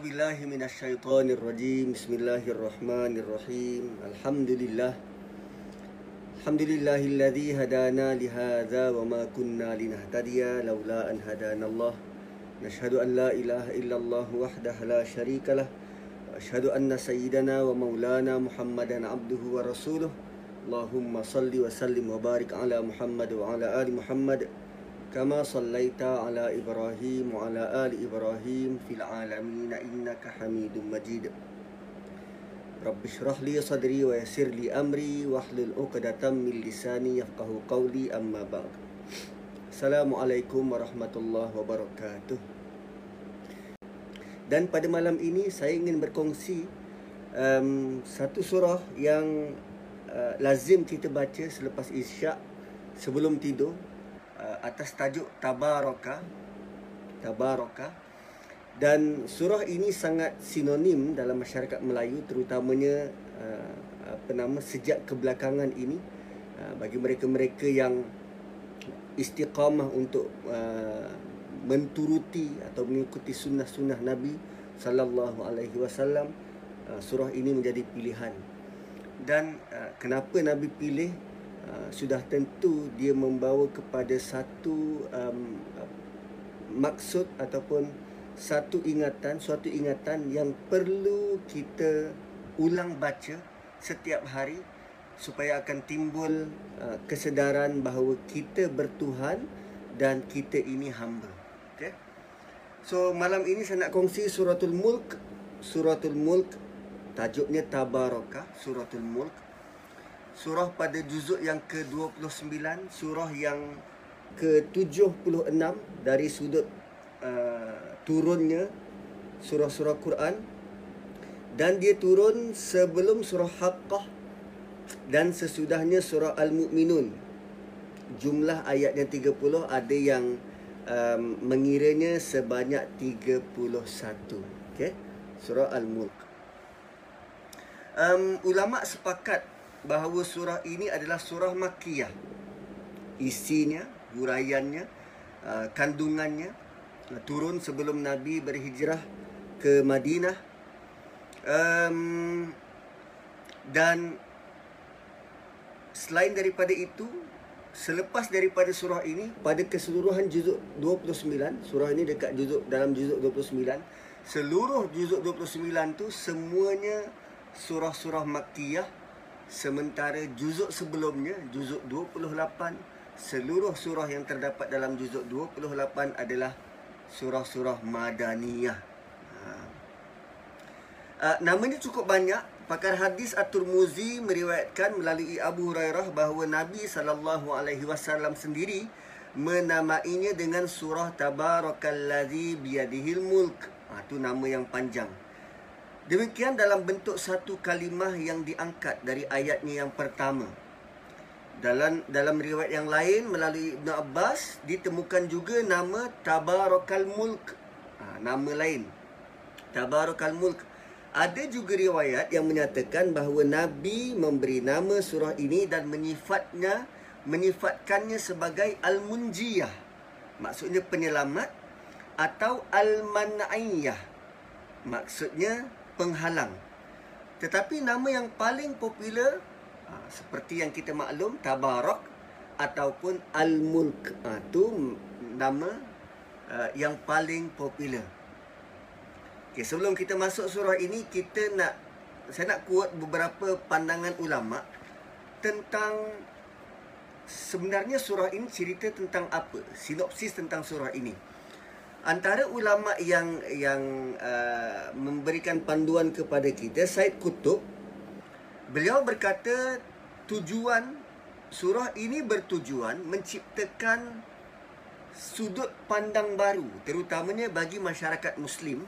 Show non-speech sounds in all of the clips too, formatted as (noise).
billahi minasy syaithanir rajim. Bismillahirrahmanirrahim. Alhamdulillah. Alhamdulillahilladzi hadana li hadza wa ma kunna linahtadiya laula an hadanallah. Nashhadu an la ilaha illallah wahdahu la syarika lah. Ashhadu anna sayyidana wa maulana Muhammadan abduhu wa rasuluh. Allahumma salli wa sallim wa barik ala Muhammad wa ala ali Muhammad. كما صليت على إبراهيم وعلى آل إبراهيم في العالمين إنك حميد مجيد رب اشرح لي صدري ويسر لي أمري واحلل عقدة من لساني يفقه قولي أما بعد السلام عليكم ورحمة الله وبركاته Dan pada malam ini saya ingin berkongsi um, satu surah yang uh, lazim kita baca selepas isyak sebelum tidur uh, atas tajuk Tabaraka Tabaraka. Dan surah ini sangat sinonim dalam masyarakat Melayu terutamanya uh, apa nama sejak kebelakangan ini. Uh, bagi mereka-mereka yang istiqamah untuk uh, menturuti atau mengikuti sunnah-sunnah Nabi sallallahu alaihi wasallam uh, surah ini menjadi pilihan. Dan uh, kenapa Nabi pilih Ah, sudah tentu dia membawa kepada satu um, maksud ataupun satu ingatan, suatu ingatan yang perlu kita ulang baca setiap hari supaya akan timbul uh, kesedaran bahawa kita bertuhan dan kita ini hamba. Okay? So malam ini saya nak kongsi suratul mulk. Suratul mulk tajuknya Tabarakah, suratul mulk surah pada juzuk yang ke-29, surah yang ke-76 dari sudut uh, turunnya surah-surah Quran dan dia turun sebelum surah Haqqah dan sesudahnya surah Al-Mu'minun. Jumlah ayatnya 30 ada yang um, mengiranya sebanyak 31. Okey. Surah Al-Mulk. Um, ulama sepakat bahawa surah ini adalah surah Makkiyah. Isinya, huraiannya, uh, kandungannya uh, turun sebelum Nabi berhijrah ke Madinah. Um, dan selain daripada itu, selepas daripada surah ini, pada keseluruhan juzuk 29, surah ini dekat juzuk dalam juzuk 29, seluruh juzuk 29 tu semuanya surah-surah Makkiyah Sementara juzuk sebelumnya, juzuk 28, seluruh surah yang terdapat dalam juzuk 28 adalah surah-surah Madaniyah. Ha. Uh, namanya cukup banyak. Pakar hadis At-Turmuzi meriwayatkan melalui Abu Hurairah bahawa Nabi SAW sendiri menamainya dengan surah Tabarakallazi biyadihil mulk. Itu ha, nama yang panjang. Demikian dalam bentuk satu kalimah yang diangkat dari ayatnya yang pertama. Dalam dalam riwayat yang lain melalui Ibn Abbas ditemukan juga nama Tabarakal Mulk. Ha, nama lain. Tabarakal Mulk. Ada juga riwayat yang menyatakan bahawa Nabi memberi nama surah ini dan menyifatnya menyifatkannya sebagai Al-Munjiyah. Maksudnya penyelamat atau Al-Man'iyah. Maksudnya penghalang. Tetapi nama yang paling popular ha, seperti yang kita maklum Tabarak ataupun Al-Mulk itu ha, nama uh, yang paling popular. Okay, sebelum kita masuk surah ini kita nak saya nak kuat beberapa pandangan ulama tentang sebenarnya surah ini cerita tentang apa? Sinopsis tentang surah ini antara ulama yang yang uh, memberikan panduan kepada kita Said Kutub beliau berkata tujuan surah ini bertujuan menciptakan sudut pandang baru terutamanya bagi masyarakat muslim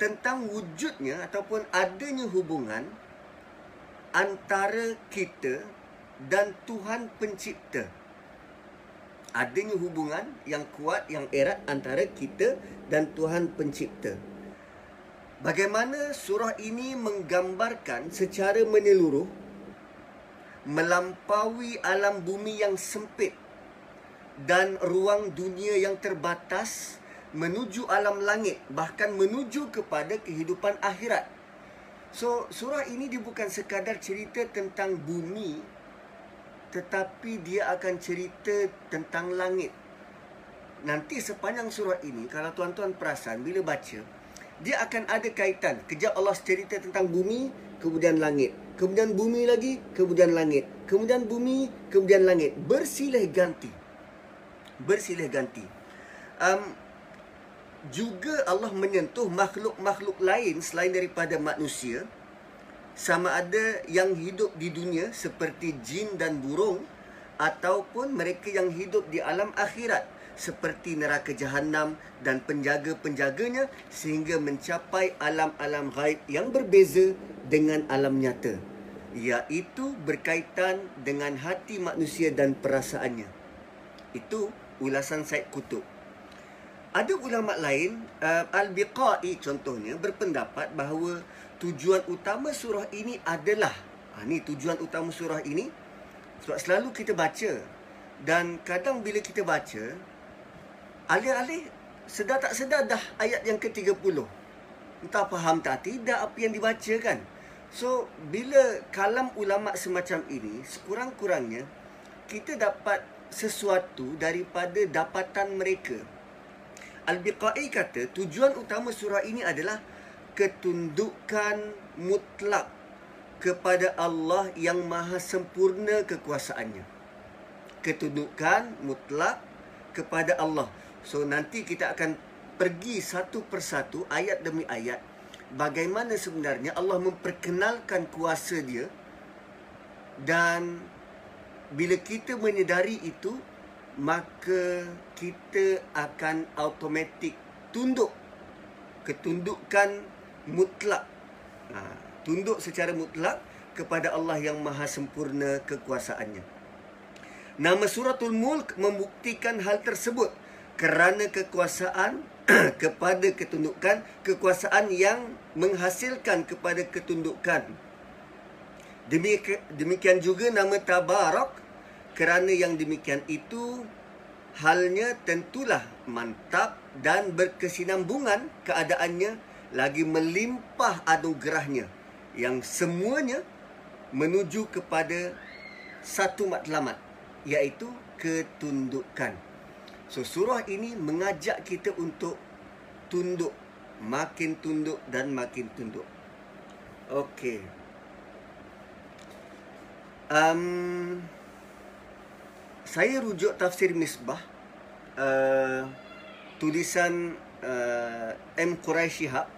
tentang wujudnya ataupun adanya hubungan antara kita dan Tuhan pencipta adanya hubungan yang kuat, yang erat antara kita dan Tuhan Pencipta. Bagaimana surah ini menggambarkan secara menyeluruh melampaui alam bumi yang sempit dan ruang dunia yang terbatas menuju alam langit bahkan menuju kepada kehidupan akhirat. So surah ini dia bukan sekadar cerita tentang bumi tetapi dia akan cerita tentang langit. Nanti sepanjang surah ini kalau tuan-tuan perasan bila baca dia akan ada kaitan. Kejap Allah cerita tentang bumi, kemudian langit. Kemudian bumi lagi, kemudian langit. Kemudian bumi, kemudian langit. Bersilih ganti. Bersilih ganti. Um, juga Allah menyentuh makhluk-makhluk lain selain daripada manusia sama ada yang hidup di dunia seperti jin dan burung ataupun mereka yang hidup di alam akhirat seperti neraka jahanam dan penjaga-penjaganya sehingga mencapai alam-alam gaib yang berbeza dengan alam nyata iaitu berkaitan dengan hati manusia dan perasaannya. Itu ulasan Said Kutub. Ada ulama lain uh, Al-Biqai contohnya berpendapat bahawa tujuan utama surah ini adalah ha, ni tujuan utama surah ini sebab selalu kita baca dan kadang bila kita baca alih-alih sedar tak sedar dah ayat yang ke-30. Entah faham tak tidak apa yang dibaca kan. So, bila kalam ulama semacam ini, sekurang-kurangnya kita dapat sesuatu daripada dapatan mereka. Al-Biqai kata, tujuan utama surah ini adalah ketundukan mutlak kepada Allah yang maha sempurna kekuasaannya. Ketundukan mutlak kepada Allah. So nanti kita akan pergi satu persatu ayat demi ayat bagaimana sebenarnya Allah memperkenalkan kuasa dia dan bila kita menyedari itu maka kita akan automatik tunduk ketundukan mutlak. Ha, tunduk secara mutlak kepada Allah yang maha sempurna kekuasaannya. Nama suratul mulk membuktikan hal tersebut kerana kekuasaan (clears throat) kepada ketundukan kekuasaan yang menghasilkan kepada ketundukan. Demikian juga nama tabarak kerana yang demikian itu halnya tentulah mantap dan berkesinambungan keadaannya lagi melimpah anugerahnya yang semuanya menuju kepada satu matlamat iaitu ketundukan So surah ini mengajak kita untuk tunduk, makin tunduk dan makin tunduk. Okey. Um, saya rujuk tafsir Misbah uh, tulisan uh, M Quraisy Shihab.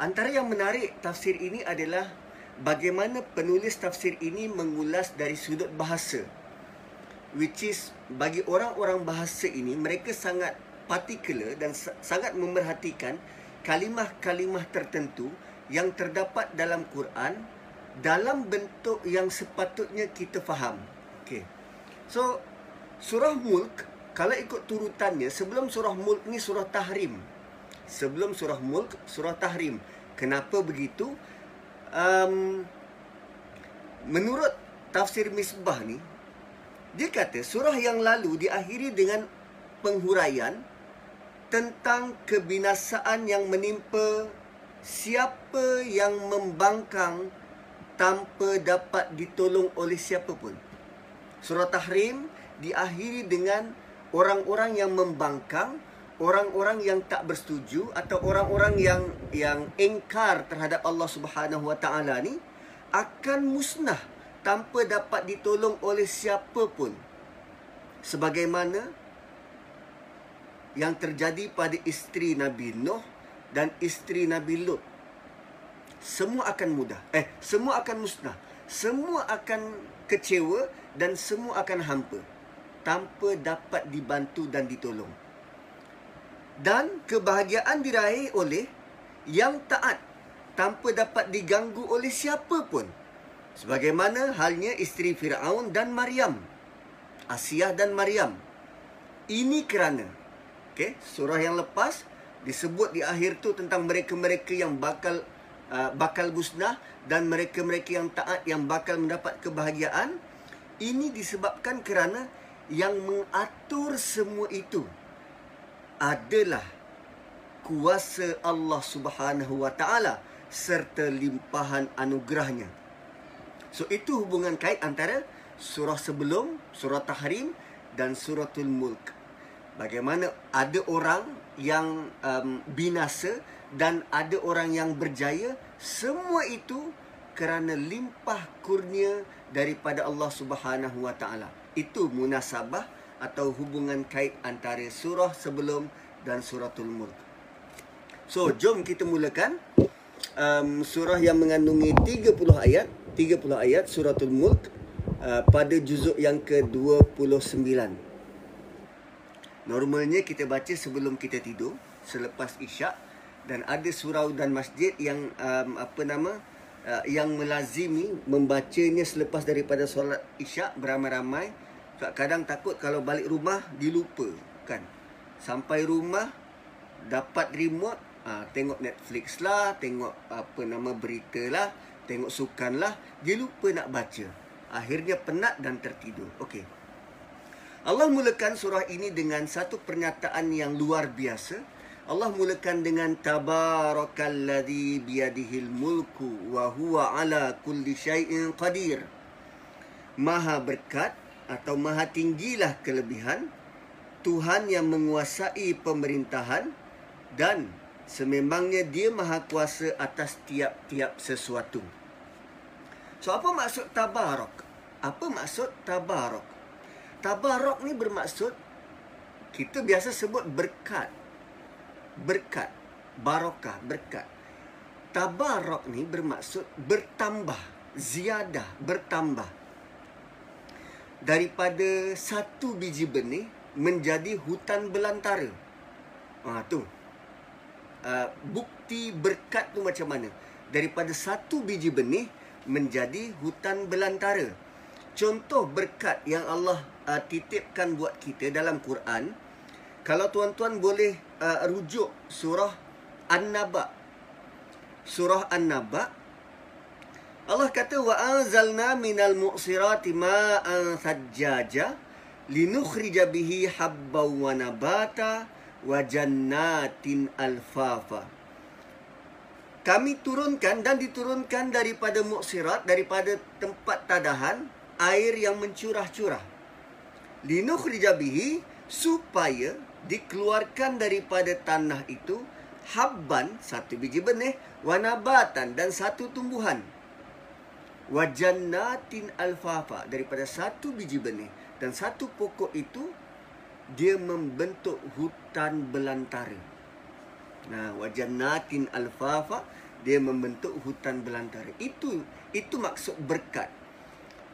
Antara yang menarik tafsir ini adalah bagaimana penulis tafsir ini mengulas dari sudut bahasa which is bagi orang-orang bahasa ini mereka sangat particular dan sangat memerhatikan kalimah-kalimah tertentu yang terdapat dalam Quran dalam bentuk yang sepatutnya kita faham. Okay. So surah Mulk kalau ikut turutannya sebelum surah Mulk ni surah Tahrim. Sebelum surah Mulk surah Tahrim. Kenapa begitu? Um, menurut tafsir Misbah ni dia kata surah yang lalu diakhiri dengan penghuraian tentang kebinasaan yang menimpa siapa yang membangkang tanpa dapat ditolong oleh siapa pun. Surah Tahrim diakhiri dengan orang-orang yang membangkang, orang-orang yang tak bersetuju atau orang-orang yang yang ingkar terhadap Allah Subhanahu Wa Taala ni akan musnah tanpa dapat ditolong oleh siapa pun. Sebagaimana yang terjadi pada isteri Nabi Nuh dan isteri Nabi Lut. Semua akan mudah. Eh, semua akan musnah. Semua akan kecewa dan semua akan hampa tanpa dapat dibantu dan ditolong. Dan kebahagiaan diraih oleh yang taat tanpa dapat diganggu oleh siapa pun. Sebagaimana halnya isteri Firaun dan Maryam. Asiyah dan Maryam. Ini kerana okay, surah yang lepas disebut di akhir tu tentang mereka-mereka yang bakal uh, bakal musnah dan mereka-mereka yang taat yang bakal mendapat kebahagiaan. Ini disebabkan kerana yang mengatur semua itu adalah kuasa Allah Subhanahu wa taala serta limpahan anugerahnya. So itu hubungan kait antara surah sebelum surah Tahrim dan suratul Mulk. Bagaimana ada orang yang um, binasa dan ada orang yang berjaya, semua itu kerana limpah kurnia daripada Allah Subhanahu Wa Taala. Itu munasabah atau hubungan kait antara surah sebelum dan suratul Mulk. So, jom kita mulakan um, surah yang mengandungi 30 ayat, 30 ayat suratul Mulk uh, pada juzuk yang ke-29. Normalnya kita baca sebelum kita tidur, selepas Isyak dan ada surau dan masjid yang um, apa nama uh, yang melazimi membacanya selepas daripada solat Isyak beramai-ramai. Kadang takut kalau balik rumah dilupa kan. Sampai rumah dapat remote uh, tengok Netflix lah, tengok apa nama berita lah, tengok sukan lah, dia lupa nak baca. Akhirnya penat dan tertidur. Okey. Allah mulakan surah ini dengan satu pernyataan yang luar biasa. Allah mulakan dengan tabarakalladzi biyadihil mulku wa huwa ala kulli syai'in qadir. Maha berkat atau maha tinggilah kelebihan Tuhan yang menguasai pemerintahan dan sememangnya dia maha kuasa atas tiap-tiap sesuatu. So apa maksud tabarak? Apa maksud tabarak? Tabarak ni bermaksud kita biasa sebut berkat. Berkat, barakah, berkat. Tabarak ni bermaksud bertambah, ziyadah, bertambah daripada satu biji benih menjadi hutan belantara. Ha tu. Uh, bukti berkat tu macam mana? Daripada satu biji benih menjadi hutan belantara. Contoh berkat yang Allah uh, titipkan buat kita dalam Quran, kalau tuan-tuan boleh uh, rujuk surah An-Naba. Surah An-Naba Allah kata wa anzalna minal mu'sirati ma'an sajjaja linukhrija bihi habban wa nabata wa jannatin alfafa. Kami turunkan dan diturunkan daripada mu'sirat daripada tempat tadahan air yang mencurah-curah. Linukhrija bihi supaya dikeluarkan daripada tanah itu habban satu biji benih wa nabatan dan satu tumbuhan wajannatin alfafa daripada satu biji benih dan satu pokok itu dia membentuk hutan belantara. Nah, wajannatin alfafa dia membentuk hutan belantara. Itu itu maksud berkat.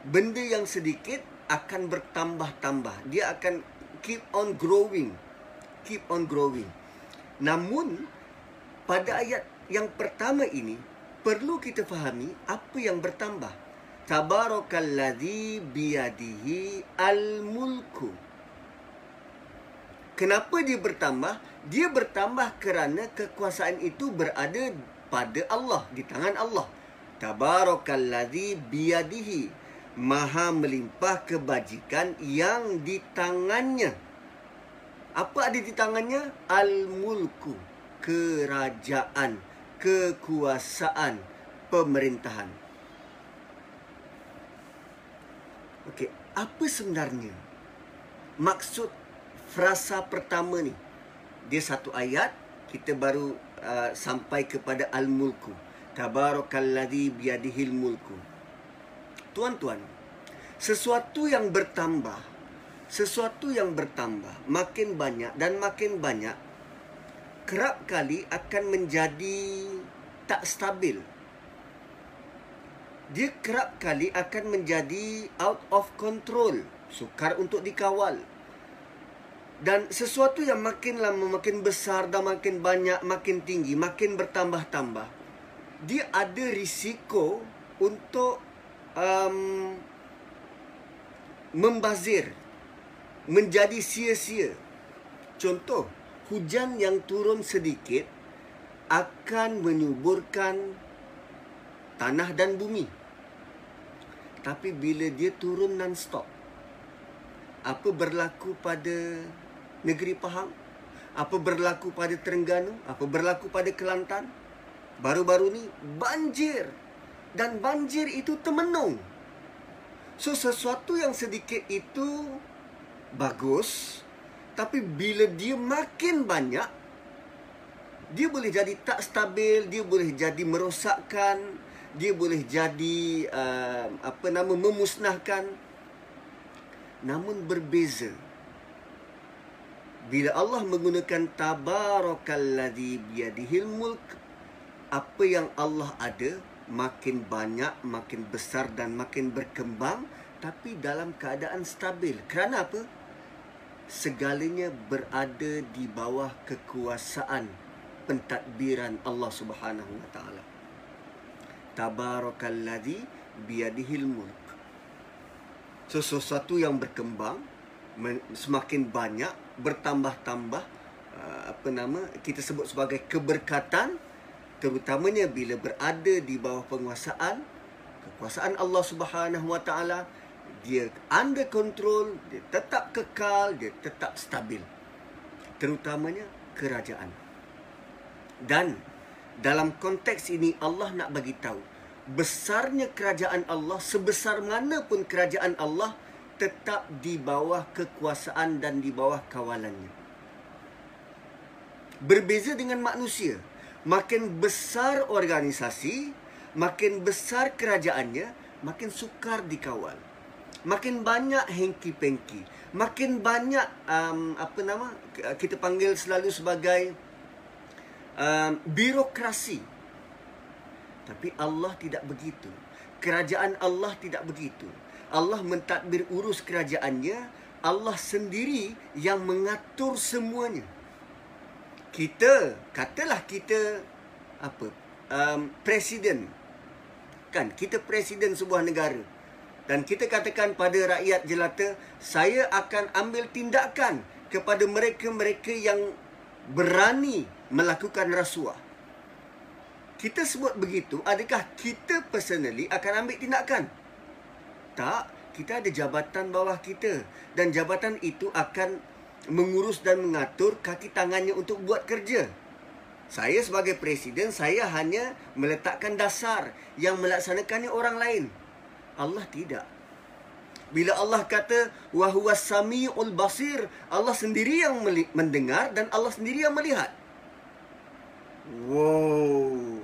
Benda yang sedikit akan bertambah-tambah. Dia akan keep on growing. Keep on growing. Namun pada ayat yang pertama ini perlu kita fahami apa yang bertambah. Tabarakalladzi biyadihi al-mulku. Kenapa dia bertambah? Dia bertambah kerana kekuasaan itu berada pada Allah, di tangan Allah. Tabarakalladzi biyadihi maha melimpah kebajikan yang di tangannya. Apa ada di tangannya? Al-mulku, kerajaan kekuasaan pemerintahan. Okey, apa sebenarnya maksud frasa pertama ni? Dia satu ayat, kita baru uh, sampai kepada al-mulku. Tabarakalladzi biyadihil mulku. Tuan-tuan, sesuatu yang bertambah, sesuatu yang bertambah makin banyak dan makin banyak kerap kali akan menjadi tak stabil. Dia kerap kali akan menjadi out of control, sukar untuk dikawal. Dan sesuatu yang makin lama makin besar dan makin banyak, makin tinggi, makin bertambah-tambah, dia ada risiko untuk um, membazir, menjadi sia-sia. Contoh, hujan yang turun sedikit akan menyuburkan tanah dan bumi. Tapi bila dia turun non-stop, apa berlaku pada negeri Pahang? Apa berlaku pada Terengganu? Apa berlaku pada Kelantan? Baru-baru ni banjir. Dan banjir itu temenung. So sesuatu yang sedikit itu bagus. Tapi bila dia makin banyak, dia boleh jadi tak stabil, dia boleh jadi merosakkan, dia boleh jadi uh, apa nama memusnahkan. Namun berbeza. Bila Allah menggunakan tabarakalladzi biyadihil mulk apa yang Allah ada makin banyak makin besar dan makin berkembang tapi dalam keadaan stabil. Kerana apa segalanya berada di bawah kekuasaan pentadbiran Allah Subhanahu wa taala. Tabarakalladzi biyadihil mulk. Sesuatu yang berkembang semakin banyak bertambah-tambah uh, apa nama kita sebut sebagai keberkatan terutamanya bila berada di bawah penguasaan kekuasaan Allah Subhanahu Wa Taala dia under control dia tetap kekal dia tetap stabil terutamanya kerajaan dan dalam konteks ini Allah nak bagi tahu besarnya kerajaan Allah sebesar mana pun kerajaan Allah tetap di bawah kekuasaan dan di bawah kawalannya. Berbeza dengan manusia, makin besar organisasi, makin besar kerajaannya, makin sukar dikawal. Makin banyak hengki-pengki, makin banyak um, apa nama kita panggil selalu sebagai um, birokrasi. Tapi Allah tidak begitu. Kerajaan Allah tidak begitu. Allah mentadbir urus kerajaannya Allah sendiri yang mengatur semuanya kita katalah kita apa um, presiden kan kita presiden sebuah negara dan kita katakan pada rakyat jelata saya akan ambil tindakan kepada mereka-mereka yang berani melakukan rasuah kita sebut begitu adakah kita personally akan ambil tindakan tak, kita ada jabatan bawah kita dan jabatan itu akan mengurus dan mengatur kaki tangannya untuk buat kerja. Saya sebagai presiden, saya hanya meletakkan dasar yang melaksanakannya orang lain. Allah tidak. Bila Allah kata wa huwas samiul basir, Allah sendiri yang mendengar dan Allah sendiri yang melihat. Wow.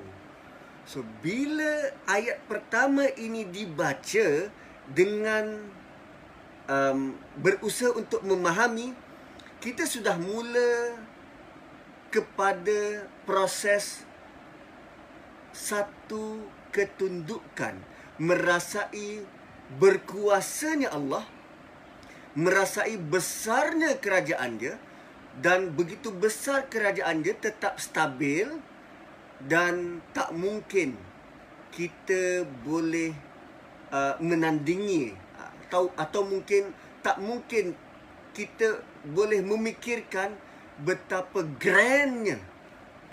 So bila ayat pertama ini dibaca, dengan um, berusaha untuk memahami kita sudah mula kepada proses satu ketundukan merasai berkuasanya Allah merasai besarnya kerajaan dia dan begitu besar kerajaan dia tetap stabil dan tak mungkin kita boleh Uh, menandingi atau atau mungkin tak mungkin kita boleh memikirkan betapa grandnya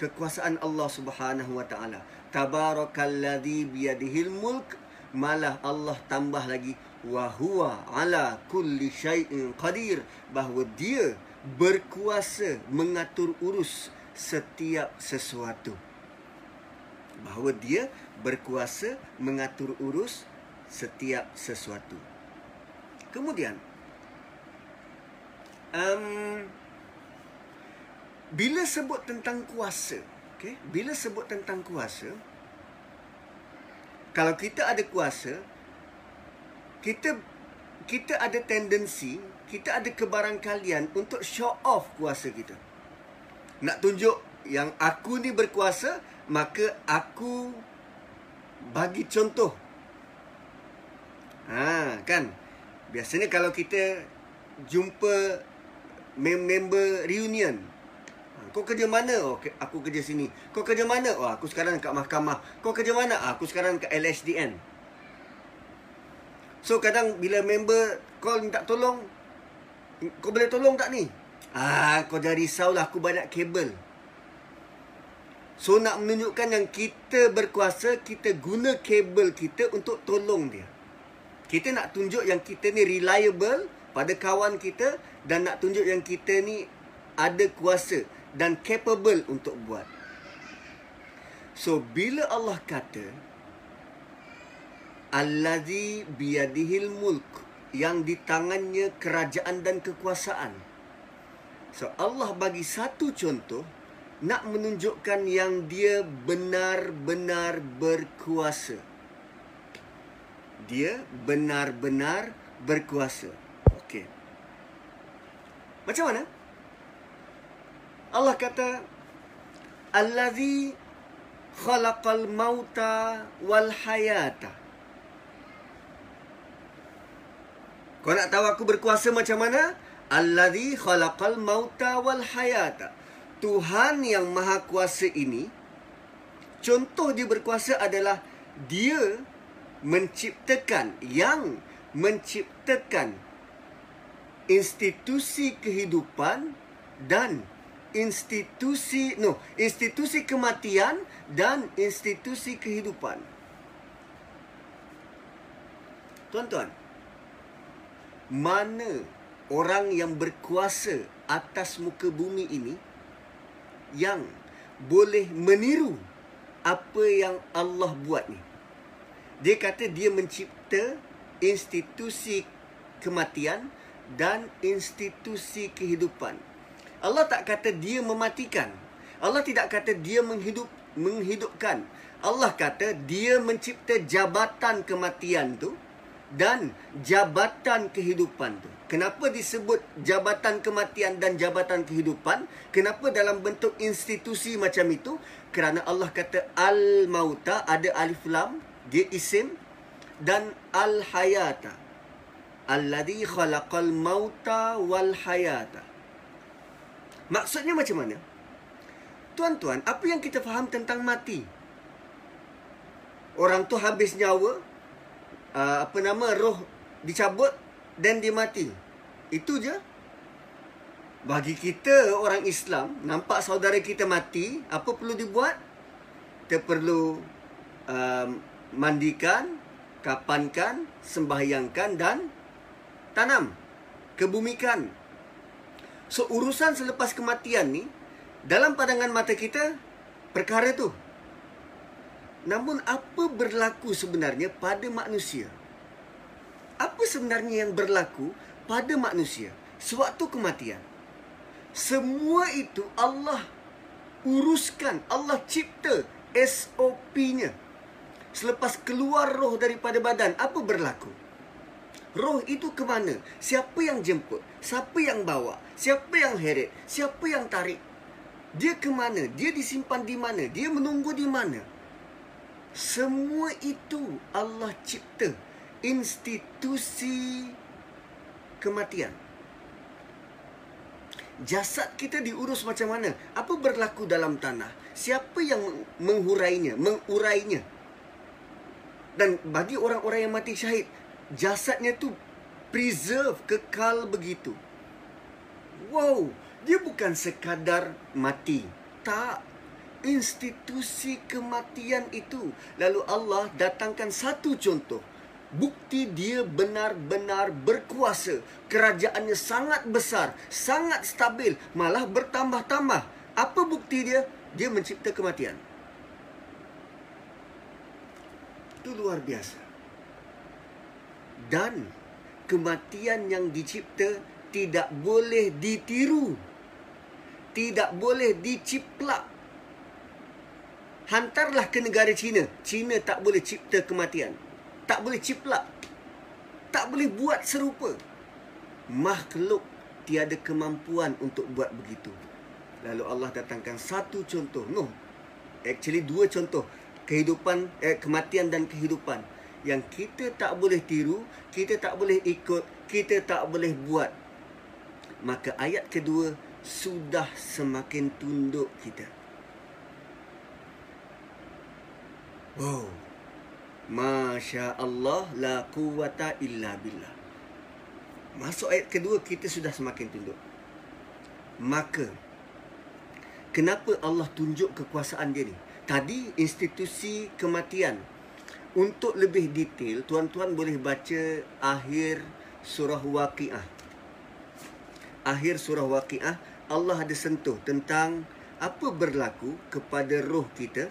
kekuasaan Allah Subhanahu wa taala. Tabarakalladzi biyadihil mulk malah Allah tambah lagi wa huwa ala kulli syai'in qadir bahawa dia berkuasa mengatur urus setiap sesuatu bahawa dia berkuasa mengatur urus setiap sesuatu. Kemudian, um, bila sebut tentang kuasa, okay? bila sebut tentang kuasa, kalau kita ada kuasa, kita kita ada tendensi, kita ada kebarangkalian untuk show off kuasa kita. Nak tunjuk yang aku ni berkuasa, maka aku bagi contoh Ha, kan? Biasanya kalau kita jumpa member reunion. Kau kerja mana? Oh, aku kerja sini. Kau kerja mana? Oh, aku sekarang kat mahkamah. Kau kerja mana? Ah, aku sekarang kat LSDN. So, kadang bila member call minta tolong, kau boleh tolong tak ni? Ah, kau jangan risaulah. Aku banyak kabel. So, nak menunjukkan yang kita berkuasa, kita guna kabel kita untuk tolong dia. Kita nak tunjuk yang kita ni reliable pada kawan kita dan nak tunjuk yang kita ni ada kuasa. Dan capable untuk buat. So bila Allah kata allazi biyadihil mulk yang di tangannya kerajaan dan kekuasaan. So Allah bagi satu contoh nak menunjukkan yang dia benar-benar berkuasa. Dia benar-benar berkuasa. Okey. Macam mana? Allah kata Allazi khalaqal mauta wal hayata. Kau nak tahu aku berkuasa macam mana? Allazi khalaqal mauta wal hayata. Tuhan yang maha kuasa ini contoh dia berkuasa adalah dia menciptakan yang menciptakan institusi kehidupan dan institusi no institusi kematian dan institusi kehidupan. Tuan-tuan mana orang yang berkuasa atas muka bumi ini yang boleh meniru apa yang Allah buat ni? Dia kata dia mencipta institusi kematian dan institusi kehidupan Allah tak kata dia mematikan Allah tidak kata dia menghidup menghidupkan Allah kata dia mencipta jabatan kematian tu dan jabatan kehidupan tu. Kenapa disebut jabatan kematian dan jabatan kehidupan? Kenapa dalam bentuk institusi macam itu? Kerana Allah kata al-mauta ada alif lam, dia isim dan al-hayata. Alladhi khalaqal mauta wal hayata. Maksudnya macam mana? Tuan-tuan, apa yang kita faham tentang mati? Orang tu habis nyawa, uh, apa nama roh dicabut dan dia mati. Itu je. Bagi kita orang Islam nampak saudara kita mati, apa perlu dibuat? Kita perlu um, mandikan, kapankan, sembahyangkan dan tanam, kebumikan. So urusan selepas kematian ni dalam pandangan mata kita perkara tu Namun apa berlaku sebenarnya pada manusia? Apa sebenarnya yang berlaku pada manusia sewaktu kematian? Semua itu Allah uruskan, Allah cipta SOP-nya. Selepas keluar roh daripada badan, apa berlaku? Roh itu ke mana? Siapa yang jemput? Siapa yang bawa? Siapa yang heret? Siapa yang tarik? Dia ke mana? Dia disimpan di mana? Dia menunggu di mana? Semua itu Allah cipta institusi kematian. Jasad kita diurus macam mana? Apa berlaku dalam tanah? Siapa yang menghurainya, mengurainya? Dan bagi orang-orang yang mati syahid, jasadnya tu preserve, kekal begitu. Wow, dia bukan sekadar mati. Tak, institusi kematian itu. Lalu Allah datangkan satu contoh. Bukti dia benar-benar berkuasa. Kerajaannya sangat besar, sangat stabil, malah bertambah-tambah. Apa bukti dia? Dia mencipta kematian. Itu luar biasa. Dan kematian yang dicipta tidak boleh ditiru. Tidak boleh diciplak hantarlah ke negara China. China tak boleh cipta kematian. Tak boleh ciplak. Tak boleh buat serupa. Makhluk tiada kemampuan untuk buat begitu. Lalu Allah datangkan satu contoh. No. Actually dua contoh. Kehidupan, eh, kematian dan kehidupan. Yang kita tak boleh tiru, kita tak boleh ikut, kita tak boleh buat. Maka ayat kedua sudah semakin tunduk kita. Wow. Masya Allah la quwata illa billah. Masuk ayat kedua kita sudah semakin tunduk. Maka kenapa Allah tunjuk kekuasaan dia ni? Tadi institusi kematian. Untuk lebih detail, tuan-tuan boleh baca akhir surah Waqiah. Akhir surah Waqiah Allah ada sentuh tentang apa berlaku kepada roh kita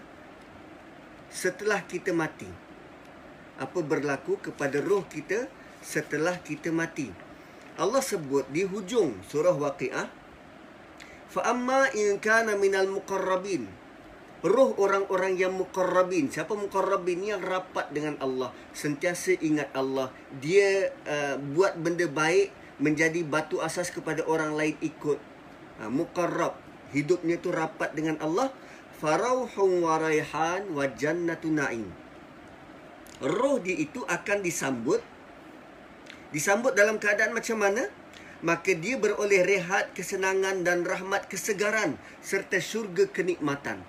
setelah kita mati. Apa berlaku kepada roh kita setelah kita mati. Allah sebut di hujung surah Waqiah fa amma in kana minal muqarrabin. Roh orang-orang yang muqarrabin. Siapa muqarrabin? Yang rapat dengan Allah. Sentiasa ingat Allah. Dia uh, buat benda baik menjadi batu asas kepada orang lain ikut. Uh, muqarrab. Hidupnya tu rapat dengan Allah. Farauhun wa raihan wa jannatu na'im. Roh dia itu akan disambut. Disambut dalam keadaan macam mana? Maka dia beroleh rehat, kesenangan dan rahmat kesegaran serta syurga kenikmatan.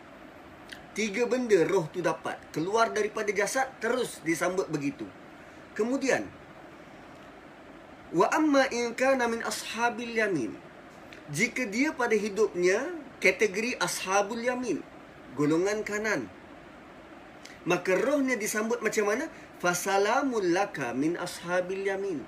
Tiga benda roh tu dapat. Keluar daripada jasad terus disambut begitu. Kemudian wa amma in kana min ashabil yamin. Jika dia pada hidupnya kategori ashabul yamin, golongan kanan. Maka rohnya disambut macam mana? Fasalamul laka min ashabil yamin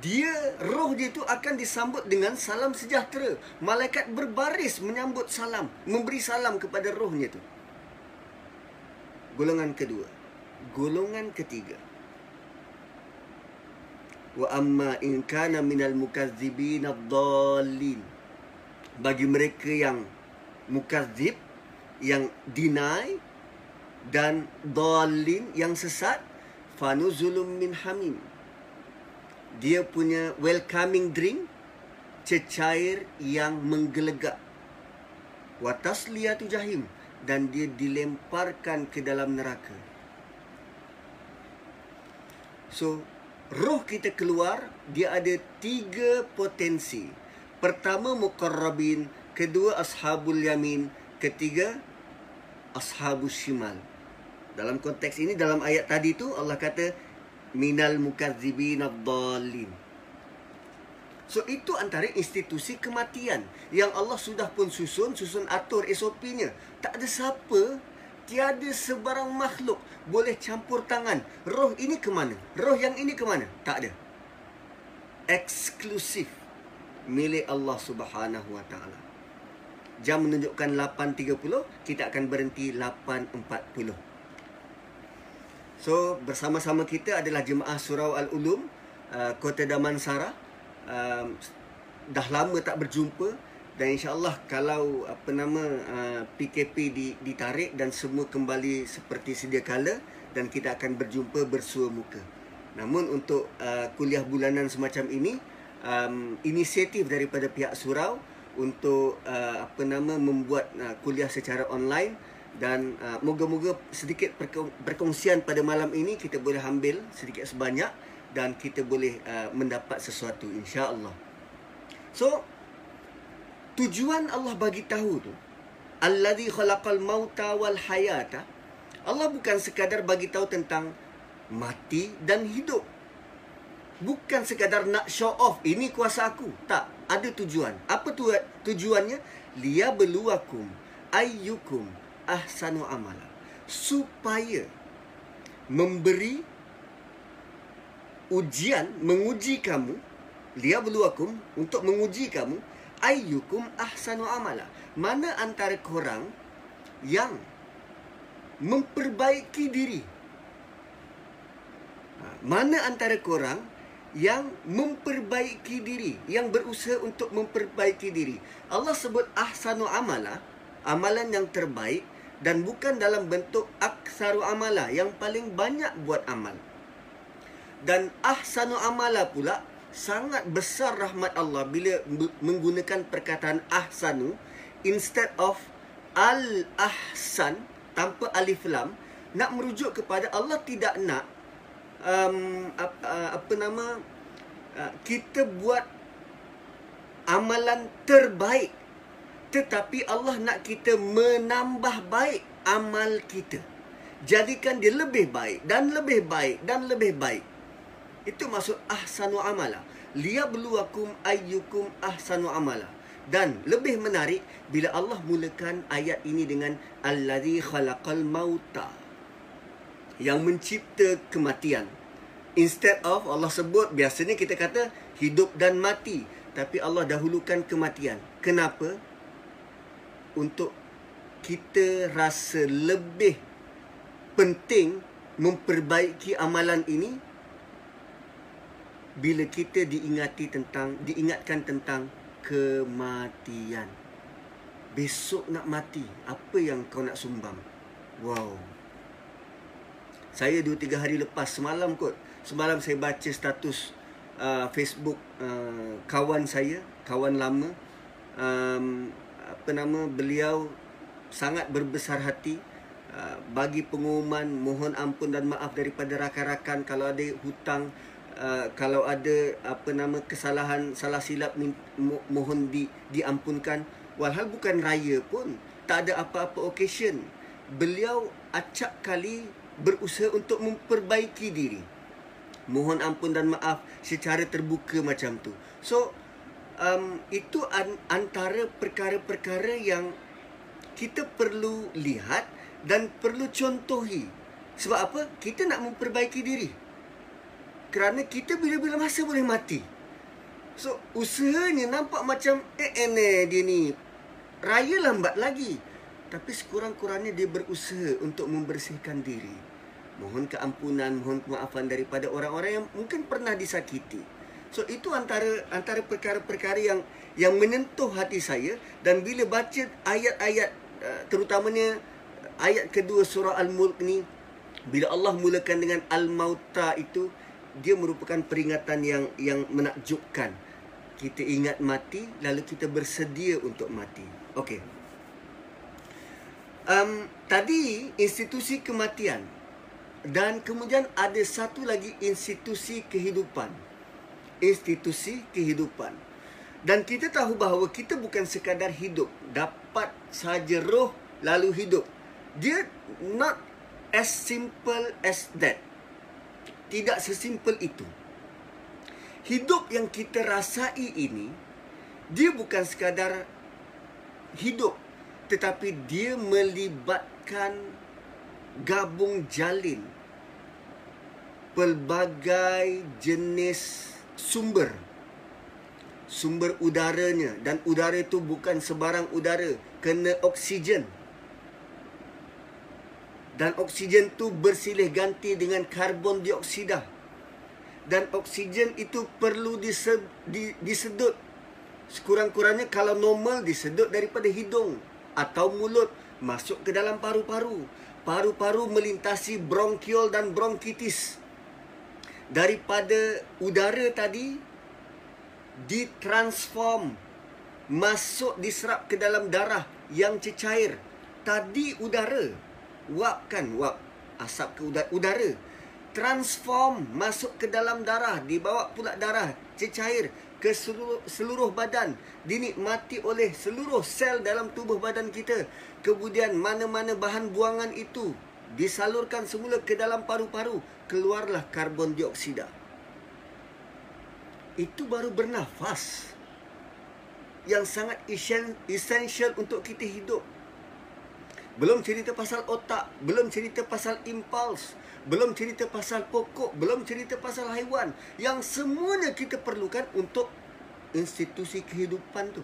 dia roh dia tu akan disambut dengan salam sejahtera. Malaikat berbaris menyambut salam, memberi salam kepada rohnya tu. Golongan kedua. Golongan ketiga. Wa amma in kana minal mukazzibin ad-dallin. Bagi mereka yang mukazzib, yang deny dan dallin yang sesat, fanuzulum min hamim. Dia punya welcoming drink cecair yang menggelegak. Watasliyatu jahim dan dia dilemparkan ke dalam neraka. So roh kita keluar dia ada tiga potensi pertama muqarrabin kedua ashabul yamin ketiga ashabus shimal dalam konteks ini dalam ayat tadi tu Allah kata minal mukazzibin ad-dallin. So itu antara institusi kematian yang Allah sudah pun susun, susun atur SOP-nya. Tak ada siapa, tiada sebarang makhluk boleh campur tangan. Roh ini ke mana? Roh yang ini ke mana? Tak ada. Eksklusif milik Allah Subhanahu Wa Taala. Jam menunjukkan 8.30, kita akan berhenti 8.40. So bersama-sama kita adalah jemaah Surau Al-Ulum uh, Kota Damansara. Um, dah lama tak berjumpa dan insya-Allah kalau apa nama PKP di, ditarik dan semua kembali seperti sedia kala dan kita akan berjumpa bersua muka. Namun untuk uh, kuliah bulanan semacam ini inisiatif daripada pihak surau untuk uh, apa nama membuat kuliah secara online dan moga-moga sedikit perkongsian pada malam ini kita boleh ambil sedikit sebanyak dan kita boleh mendapat sesuatu insya-Allah. So tujuan Allah bagi tahu tu allazi khalaqal mauta wal hayata Allah bukan sekadar bagi tahu tentang mati dan hidup. Bukan sekadar nak show off ini kuasa aku. Tak, ada tujuan. Apa tu tujuannya? Liya beluakum ayyukum ahsanu amala supaya memberi ujian menguji kamu liyabluwakum untuk menguji kamu ayyukum ahsanu amala. Mana antara korang yang memperbaiki diri? Ha, mana antara korang yang memperbaiki diri yang berusaha untuk memperbaiki diri? Allah sebut ahsanu amala amalan yang terbaik dan bukan dalam bentuk aksaru amala yang paling banyak buat amal. Dan ahsanu amala pula sangat besar rahmat Allah bila menggunakan perkataan ahsanu instead of al ahsan tanpa alif lam nak merujuk kepada Allah tidak nak um, apa, apa nama uh, kita buat amalan terbaik tetapi Allah nak kita menambah baik amal kita. Jadikan dia lebih baik dan lebih baik dan lebih baik. Itu maksud ahsanu amala. Liyabluwakum ayyukum ahsanu amala. Dan lebih menarik bila Allah mulakan ayat ini dengan allazi khalaqal mauta yang mencipta kematian. Instead of Allah sebut biasanya kita kata hidup dan mati. tapi Allah dahulukan kematian. Kenapa? Untuk kita rasa lebih penting memperbaiki amalan ini bila kita diingati tentang diingatkan tentang kematian. Besok nak mati, apa yang kau nak sumbang? Wow. Saya 2 3 hari lepas semalam kot. Semalam saya baca status uh, Facebook uh, kawan saya, kawan lama um, apa nama beliau sangat berbesar hati uh, bagi pengumuman mohon ampun dan maaf daripada rakan-rakan kalau ada hutang uh, kalau ada apa nama kesalahan salah silap mo- mohon di diampunkan. Walhal bukan raya pun. Tak ada apa-apa occasion. Beliau acap kali berusaha untuk memperbaiki diri. Mohon ampun dan maaf secara terbuka macam tu. So um, itu an- antara perkara-perkara yang kita perlu lihat dan perlu contohi. Sebab apa? Kita nak memperbaiki diri kerana kita bila-bila masa boleh mati. So usahanya nampak macam eh eh dia ni raya lambat lagi. Tapi sekurang-kurangnya dia berusaha untuk membersihkan diri. Mohon keampunan mohon kemaafan daripada orang-orang yang mungkin pernah disakiti. So itu antara antara perkara-perkara yang yang menyentuh hati saya. Dan bila baca ayat-ayat uh, terutamanya ayat kedua surah al-mulk ni bila Allah mulakan dengan al-mauta itu dia merupakan peringatan yang yang menakjubkan. Kita ingat mati lalu kita bersedia untuk mati. Okey. Um, tadi institusi kematian dan kemudian ada satu lagi institusi kehidupan. Institusi kehidupan. Dan kita tahu bahawa kita bukan sekadar hidup. Dapat saja roh lalu hidup. Dia not as simple as that tidak sesimpel itu. Hidup yang kita rasai ini dia bukan sekadar hidup tetapi dia melibatkan gabung jalin pelbagai jenis sumber. Sumber udaranya. Dan udara itu bukan sebarang udara. Kena oksigen dan oksigen tu bersilih ganti dengan karbon dioksida dan oksigen itu perlu disedut sekurang-kurangnya kalau normal disedut daripada hidung atau mulut masuk ke dalam paru-paru. Paru-paru melintasi bronkiol dan bronkitis. Daripada udara tadi ditransform masuk diserap ke dalam darah yang cecair. Tadi udara, wap kan wap asap ke udara. Transform masuk ke dalam darah, dibawa pula darah cecair ke seluruh, seluruh badan dinikmati oleh seluruh sel dalam tubuh badan kita. Kemudian mana-mana bahan buangan itu disalurkan semula ke dalam paru-paru keluarlah karbon dioksida. Itu baru bernafas yang sangat essential untuk kita hidup belum cerita pasal otak belum cerita pasal impuls belum cerita pasal pokok, belum cerita pasal haiwan yang semuanya kita perlukan untuk institusi kehidupan tu.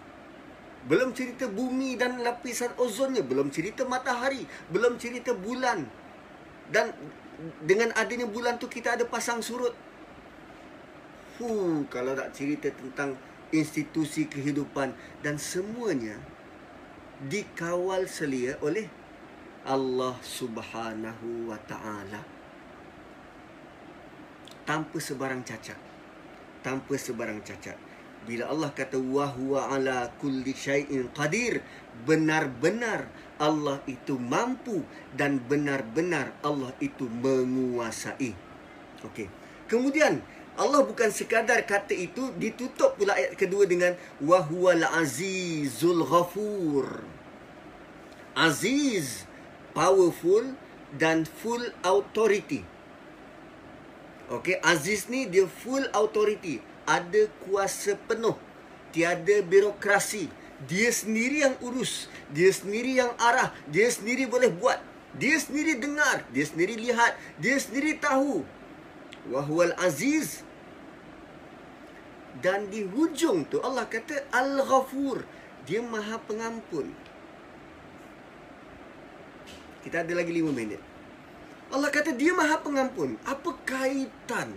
Belum cerita bumi dan lapisan ozonnya, belum cerita matahari, belum cerita bulan. Dan dengan adanya bulan tu kita ada pasang surut. Hu, kalau nak cerita tentang institusi kehidupan dan semuanya dikawal selia oleh Allah Subhanahu wa taala. Tanpa sebarang cacat. Tanpa sebarang cacat. Bila Allah kata wa huwa ala kulli syai'in qadir benar-benar Allah itu mampu dan benar-benar Allah itu menguasai. Okey. Kemudian Allah bukan sekadar kata itu ditutup pula ayat kedua dengan wa huwal azizul ghafur. Aziz powerful dan full authority Okey, Aziz ni dia full authority, ada kuasa penuh. Tiada birokrasi. Dia sendiri yang urus, dia sendiri yang arah, dia sendiri boleh buat. Dia sendiri dengar, dia sendiri lihat, dia sendiri tahu. Wahwal Aziz Dan di hujung tu Allah kata Al-Ghafur. Dia maha pengampun. Kita ada lagi lima minit. Allah kata dia maha pengampun. Apa kaitan?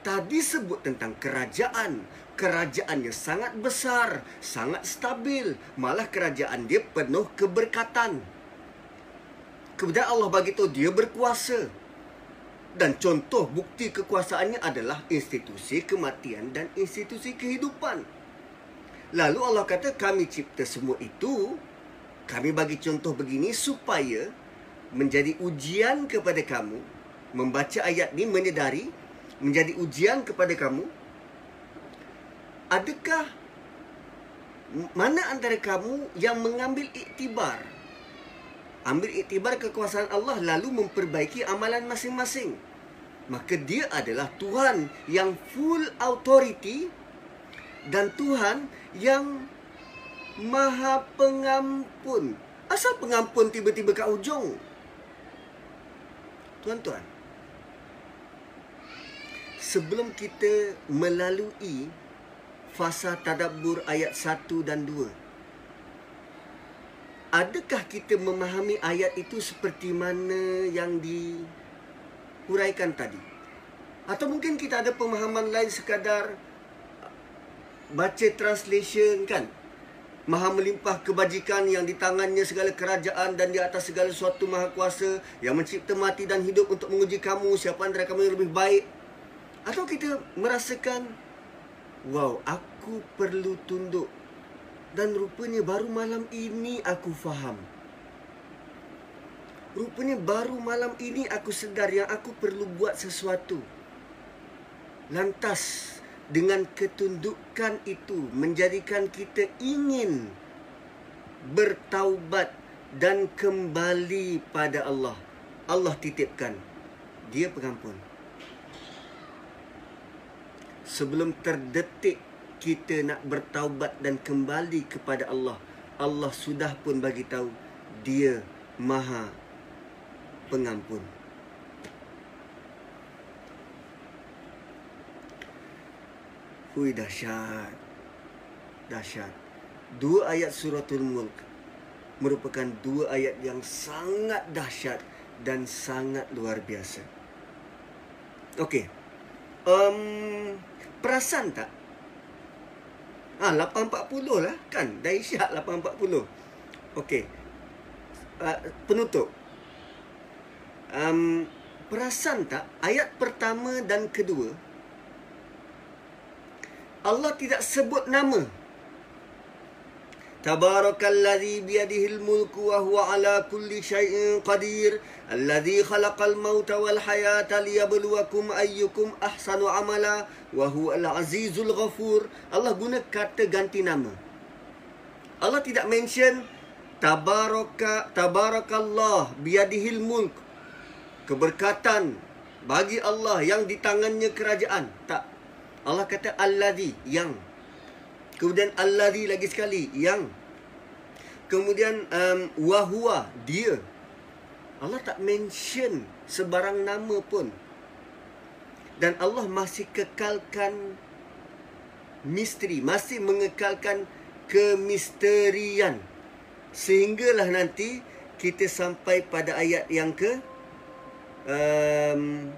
Tadi sebut tentang kerajaan. Kerajaannya sangat besar, sangat stabil. Malah kerajaan dia penuh keberkatan. Kemudian Allah bagi tahu dia berkuasa. Dan contoh bukti kekuasaannya adalah institusi kematian dan institusi kehidupan. Lalu Allah kata kami cipta semua itu. Kami bagi contoh begini supaya menjadi ujian kepada kamu. Membaca ayat ini menyedari menjadi ujian kepada kamu. Adakah mana antara kamu yang mengambil iktibar ambil iktibar kekuasaan Allah lalu memperbaiki amalan masing-masing. Maka dia adalah Tuhan yang full authority dan Tuhan yang maha pengampun. Asal pengampun tiba-tiba kat ujung? Tuan-tuan, sebelum kita melalui fasa tadabbur ayat 1 dan 2, adakah kita memahami ayat itu seperti mana yang dihuraikan tadi? Atau mungkin kita ada pemahaman lain sekadar baca translation kan? Maha melimpah kebajikan yang di tangannya segala kerajaan dan di atas segala sesuatu maha kuasa yang mencipta mati dan hidup untuk menguji kamu siapa antara kamu yang lebih baik. Atau kita merasakan wow aku perlu tunduk dan rupanya baru malam ini aku faham. Rupanya baru malam ini aku sedar yang aku perlu buat sesuatu. Lantas dengan ketundukan itu menjadikan kita ingin bertaubat dan kembali pada Allah. Allah titipkan dia pengampun. Sebelum terdetik kita nak bertaubat dan kembali kepada Allah, Allah sudah pun bagi tahu Dia Maha Pengampun. Hui dahsyat. Dahsyat. Dua ayat suratul mulk merupakan dua ayat yang sangat dahsyat dan sangat luar biasa. Okey. Um, perasan tak Ah ha, 8.40 lah kan Dah isyak 8.40 Okey uh, Penutup um, Perasan tak Ayat pertama dan kedua Allah tidak sebut nama. Tabarakalladzi biyadihil mulku wa huwa ala kulli syai'in qadir. Alladzi khalaqal mauta wal hayata liyabluwakum ayyukum ahsanu amala wa huwal azizul ghafur. Allah guna kata ganti nama. Allah tidak mention tabaraka tabarakallah biyadihil mulk. Keberkatan bagi Allah yang di tangannya kerajaan. Tak Allah kata alladzi yang Kemudian alladhi lagi sekali yang kemudian um, wahwa dia. Allah tak mention sebarang nama pun. Dan Allah masih kekalkan misteri, masih mengekalkan kemisterian. Sehinggalah nanti kita sampai pada ayat yang ke um,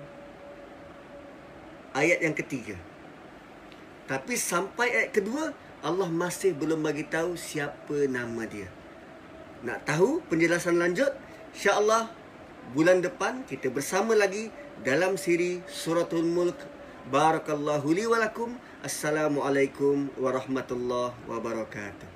ayat yang ketiga. Tapi sampai ayat kedua Allah masih belum bagi tahu siapa nama dia. Nak tahu penjelasan lanjut? Insya-Allah bulan depan kita bersama lagi dalam siri Suratul Mulk. Barakallahu li wa lakum. Assalamualaikum warahmatullahi wabarakatuh.